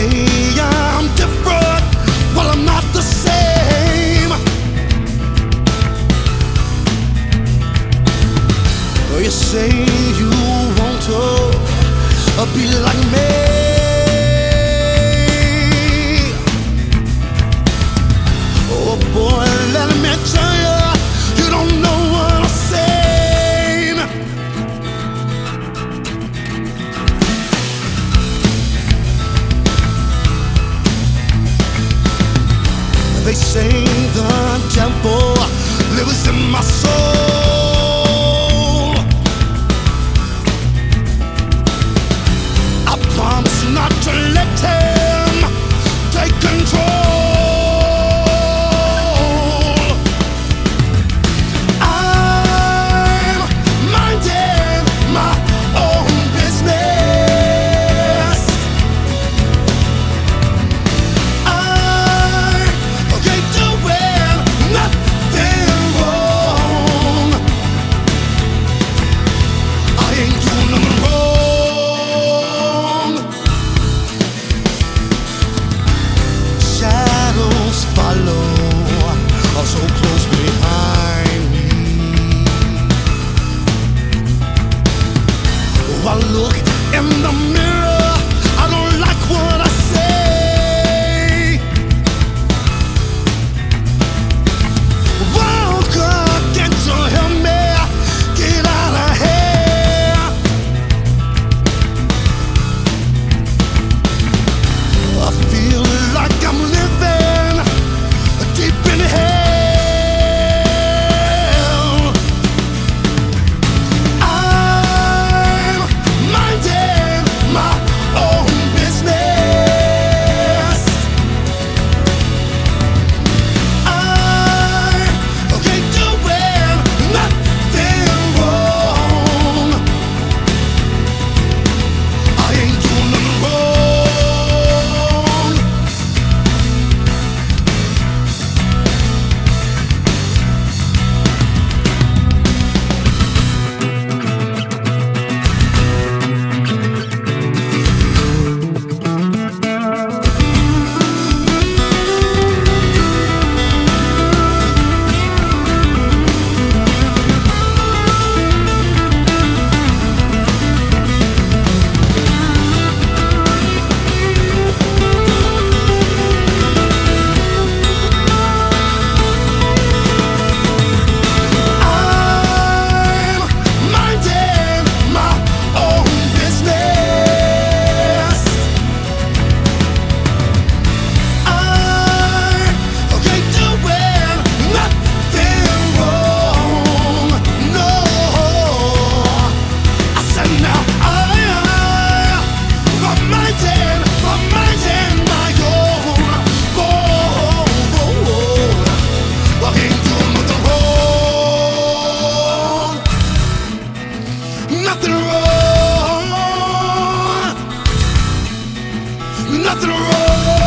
say I'm different. Well, I'm not the same. You say you want to be like me. sing the temple lives in my soul. nothing wrong.